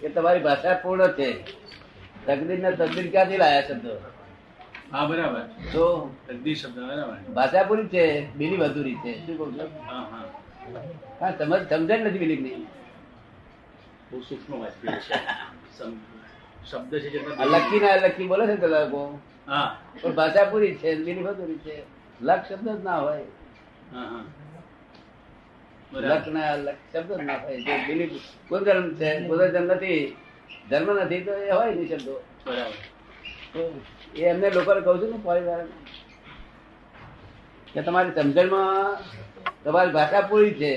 કે તમારી ભાષા પૂર્ણ છે. તકદીર ને તકદીર ક્યાંથી લાયા શબ્દો? હા બરાબર. તો? તકદીર શબ્દ બરાબર. ભાષા પૂરી છે બીલી અધૂરી છે. શું કહું છું? હા સમજ સમજણ નથી બીલી ની બહુ સૂક્ષ્મ વાત છે. શબ્દ છે જે લખી ના લખી બોલે છે લોકો? હા. પણ ભાષા પૂરી છે બીલી અધૂરી છે. લખ શબ્દ જ ના હોય. શબ્દ ના જો ધર્મ છે નથી ધર્મ નથી તો એ હોય નહીં શબ્દો. બરાબર. એ એમને લોકોને કહું છું ને પરિવાર. કે તમારી સમજણમાં તમારી ભાષા પૂરી છે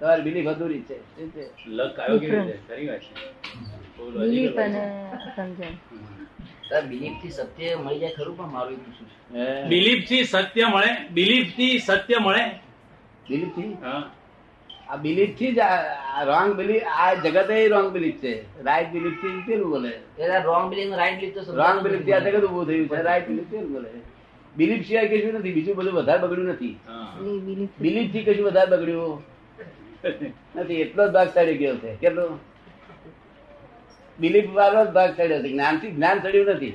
તમારી બીલી અધૂરી છે લક આવ્યો કેવી રીતે? ખરી વાત બિલીફથી સત્ય મળી જાય ખરું પણ મારું એવું પૂછવું છે? હે? બિલીફથી સત્ય મળે બિલીફથી સત્ય મળે બિલીફથી આ બિલીફથી જ રોંગ બિલીફ આ જગત એ રોંગ બિલીફ છે. રાઈટ બિલીફથી પેલું બોલે. રોંગ બિલીફ રાઈટ બિલીફ તો રોંગ બિલીફથી આ જગત ઉભું થયું છે. રાઈટ બિલીફ પેલું બોલે. બિલીફ સિવાય કશું નથી. બીજું બધું વધારે બગડ્યું નથી. બિલીફથી કશું વધારે બગડ્યું નથી. એટલો જ ભાગ ચડી ગયો છે. કેટલો? બિલીફ વાળો જ ભાગ ચડ્યો છે. જ્ઞાનથી જ્ઞાન ચડ્યું નથી.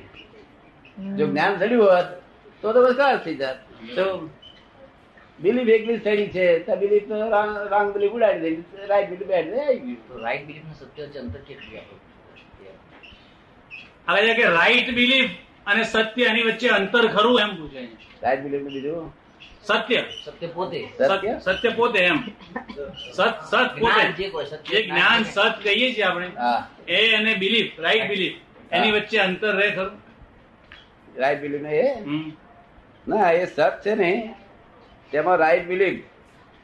જો જ્ઞાન ચડ્યું હોત તો તો બસ થઈ જાત. તો બિલીફ એકલી સ્ટડી છે. તો બિલીફ રાંગ બિલીફ ઉડાડી દે. રાઈટ બિલીફ આવી ગયું. રાઈટ બિલીફ ને સત્ય છે અંતર કેટલી આપો? આવે છે કે રાઈટ બિલીફ અને સત્ય એની વચ્ચે અંતર ખરું એમ પૂછે રાઈટ બિલીફ બીજું? સત્ય. સત્ય પોતે. સત્ય? સત્ય પોતે એમ. સત સત પોતે. જે કોઈ સત્ય જે જ્ઞાન સત કહીએ છીએ આપણે. એ અને બિલીફ રાઈટ બિલીફ એની વચ્ચે અંતર રહે ખરું. રાઈટ બિલીફ ને એ? ના એ સત છે ને. તેમાં રાઈટ બિલીફ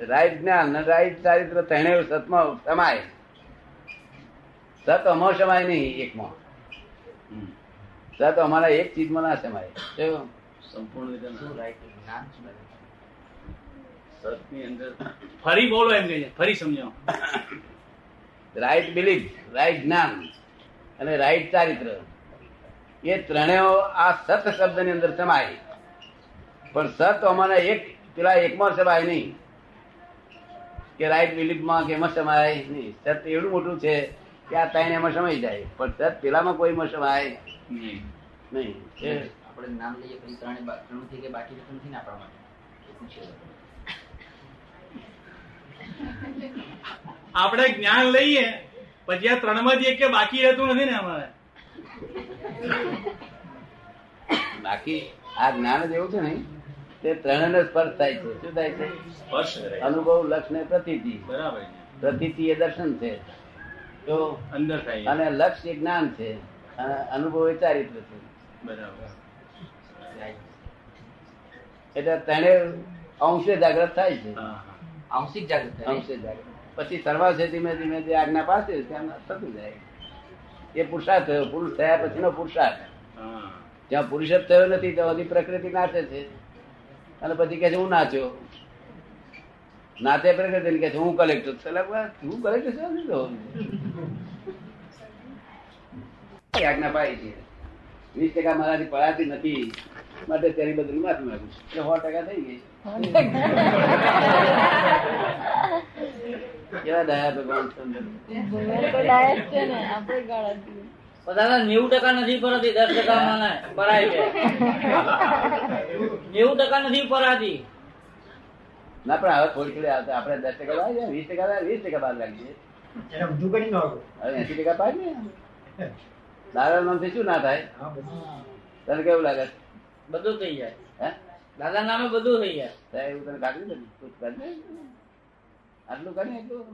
રાઈટ જ્ઞાન રાઈટ ચારિત્ર તેને સતમાં સમાય. સત અમો સમાય નહીં એકમાં. સત અમારા એક ચીજમાં ના સમાય. સંપૂર્ણ રીતે રાઈટ જ્ઞાન સતની અંદર ફરી બોલો એમ કહીએ ફરી સમજાવો. રાઈટ બિલીફ રાઈટ જ્ઞાન અને રાઈટ ચારિત્ર. એ ત્રણેય આ સત શબ્દની અંદર સમાય. પણ સત અમારા એક પેલા એકમાં સમાય નહીં. કે રાઈટ બિલીફમાં કે એમાં સમાય નહીં. સત એવડું મોટું છે કે આ ત્રણ એમાં સમાઈ જાય. પણ સત પેલામાં કોઈમાં સમાય નહીં. નહીં. આપણે નામ લઈએ પછી ત્રણે ત્રણ થઈ કે બાકી રકમ નથી ને આપણા માટે. આપણે જ્ઞાન લઈએ પછી આ ત્રણમાંથી એક બાકી રહેતું નથી ને અમારે. બાકી આ જ્ઞાન જ એવું છે ને. તે ત્રણેયનો સ્પર્શ થાય છે. શું થાય છે? અનુભવ લક્ષ ને પ્રતીતિ. બરાબર. એ દર્શન છે. તો અંદર થાય અને લક્ષ એ જ્ઞાન છે. અનુભવ એ ચારિત્ર છે. બરાબર. એટલે તેને અંશે જાગ્રત થાય છે. આંશિક જાગૃત અંશે જાગૃત પછી સર્વા છે ધીમે ધીમે જે આજ્ઞા પાસે થતું જાય. એ પુરુષાર્થ થયો. પુરુષ થયા પછીનો પુરુષાર્થ. જ્યાં પુરુષ થયો નથી ત્યાં બધી પ્રકૃતિ નાશે છે. અને પછી કે છે, હું નાચ્યો નાતે પ્રકૃતિ કે છે, હું કલેક્ટર હું કલેક્ટર છું? તો. આજ્ઞા પાડી છે. વીસ ટકા મારાથી પડાતી નથી. માટે તેની બદલી માફી માંગુ છું. એટલે સો ટકા થઈ ગઈ. કેવા દયા તો નેવું ટકા નથી પડતી દસ ટકા મને પરાય છે. નેવું ટકા નથી પરાતી ના પણ હવે થોડી થોડી આવતા આપણે દસ ટકા જાય વીસ ટકા વીસ ટકા બધું કરી નાખો. હવે એસી ટકા પાડી ને દાદા નામથી શું ના થાય? તને કેવું લાગે? બધું થઈ જાય. હે? દાદા નામે બધું થઈ જાય. એવું તને કાઢી દે તું કરી દે. આટલું કરી એટલું